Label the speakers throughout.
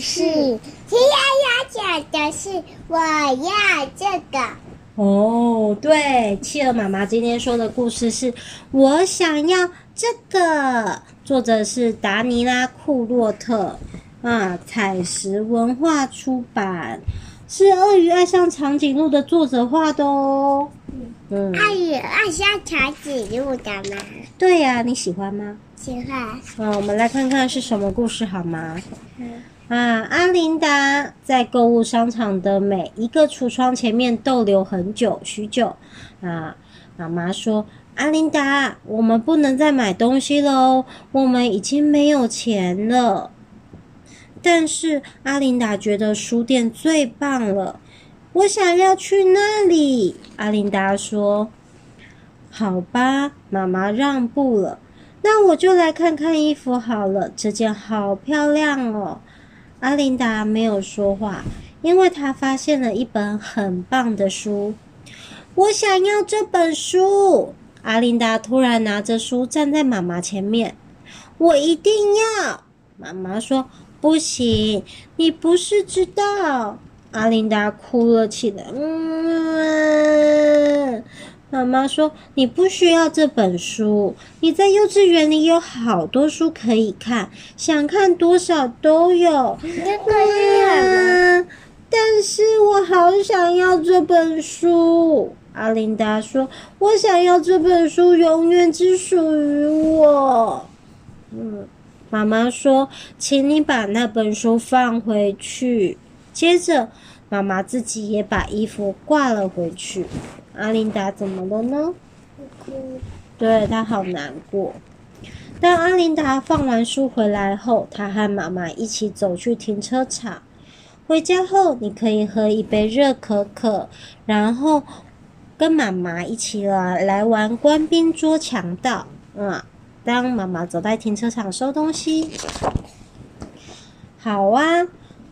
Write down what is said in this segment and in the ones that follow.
Speaker 1: 事。今天要讲的是我要这个。
Speaker 2: 哦，对，企鹅妈妈今天说的故事是我想要这个，作者是达尼拉·库洛特，啊，采石文化出版，是《鳄鱼爱上长颈鹿》的作者画的哦。
Speaker 1: 嗯，鳄鱼爱上长颈鹿的吗？
Speaker 2: 对呀，你喜欢吗？
Speaker 1: 喜欢。
Speaker 2: 啊，我们来看看是什么故事好吗？嗯。啊，阿琳达在购物商场的每一个橱窗前面逗留很久，许久。啊，妈妈说：“阿琳达，我们不能再买东西了哦，我们已经没有钱了。”但是阿琳达觉得书店最棒了，我想要去那里。阿琳达说：“好吧，妈妈让步了，那我就来看看衣服好了，这件好漂亮哦。”阿琳达没有说话，因为她发现了一本很棒的书。我想要这本书。阿琳达突然拿着书站在妈妈前面。我一定要。妈妈说：“不行，你不是知道。”阿琳达哭了起来。嗯。妈妈说：“你不需要这本书，你在幼稚园里有好多书可以看，想看多少都有。”，但是我好想要这本书。阿琳达说：“我想要这本书，永远只属于我。”嗯，妈妈说：“请你把那本书放回去。”接着，妈妈自己也把衣服挂了回去。阿琳达怎么了呢？对，她好难过。当阿琳达放完书回来后，她和妈妈一起走去停车场。回家后，你可以喝一杯热可可，然后跟妈妈一起来来玩官兵捉强盗。嗯，当妈妈走在停车场收东西，好啊！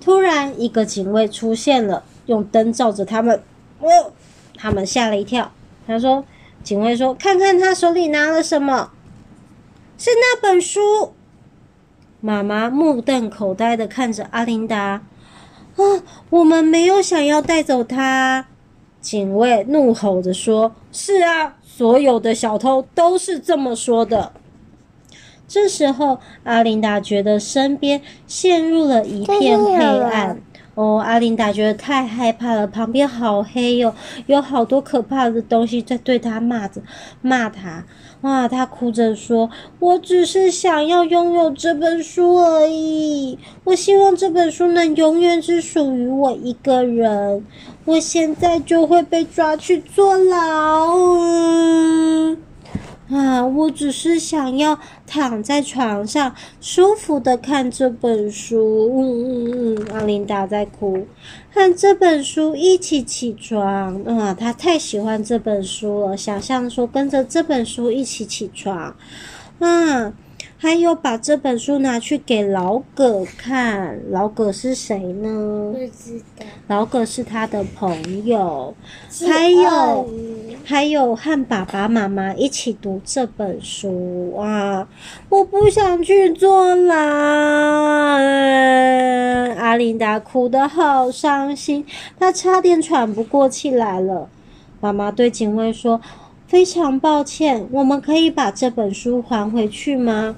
Speaker 2: 突然，一个警卫出现了，用灯照着他们。哦他们吓了一跳。他说：“警卫说，看看他手里拿了什么？是那本书。”妈妈目瞪口呆的看着阿琳达。啊，我们没有想要带走他。警卫怒吼着说：“是啊，所有的小偷都是这么说的。”这时候，阿琳达觉得身边陷入了一片黑暗。哦，阿琳达觉得太害怕了，旁边好黑哟，有好多可怕的东西在对他骂着，骂他。哇，他哭着说：“我只是想要拥有这本书而已，我希望这本书能永远只属于我一个人。我现在就会被抓去坐牢。”啊！我只是想要躺在床上，舒服的看这本书。嗯嗯嗯，阿琳达在哭，和这本书一起起床。啊，她太喜欢这本书了，想象说跟着这本书一起起床。啊！还有把这本书拿去给老葛看，老葛是谁呢？
Speaker 1: 不知道。
Speaker 2: 老葛是他的朋友。还有，还有和爸爸妈妈一起读这本书。哇！我不想去坐牢。阿琳达哭得好伤心，她差点喘不过气来了。妈妈对警卫说：“非常抱歉，我们可以把这本书还回去吗？”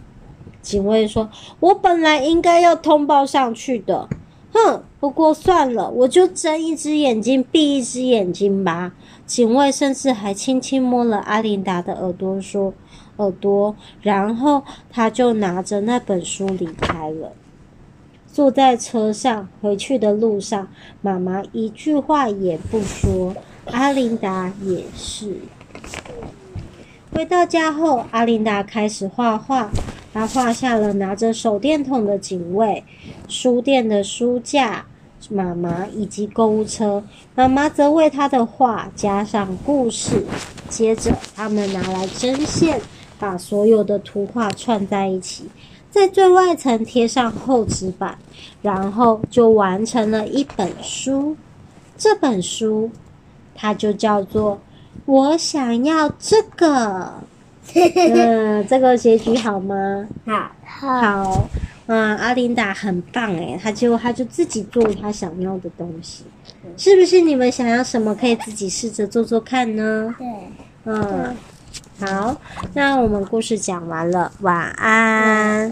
Speaker 2: 警卫说：“我本来应该要通报上去的，哼！不过算了，我就睁一只眼睛闭一只眼睛吧。”警卫甚至还轻轻摸了阿琳达的耳朵，说：“耳朵。”然后他就拿着那本书离开了。坐在车上回去的路上，妈妈一句话也不说，阿琳达也是。回到家后，阿琳达开始画画。他画下了拿着手电筒的警卫、书店的书架、妈妈以及购物车。妈妈则为他的画加上故事。接着，他们拿来针线，把所有的图画串在一起，在最外层贴上厚纸板，然后就完成了一本书。这本书，它就叫做《我想要这个》。嗯，这个结局好吗？
Speaker 1: 好，
Speaker 2: 好，嗯，阿琳达很棒诶，她结果她就自己做她想要的东西，是不是？你们想要什么，可以自己试着做做看呢？
Speaker 1: 对，
Speaker 2: 嗯，好，那我们故事讲完了，晚安。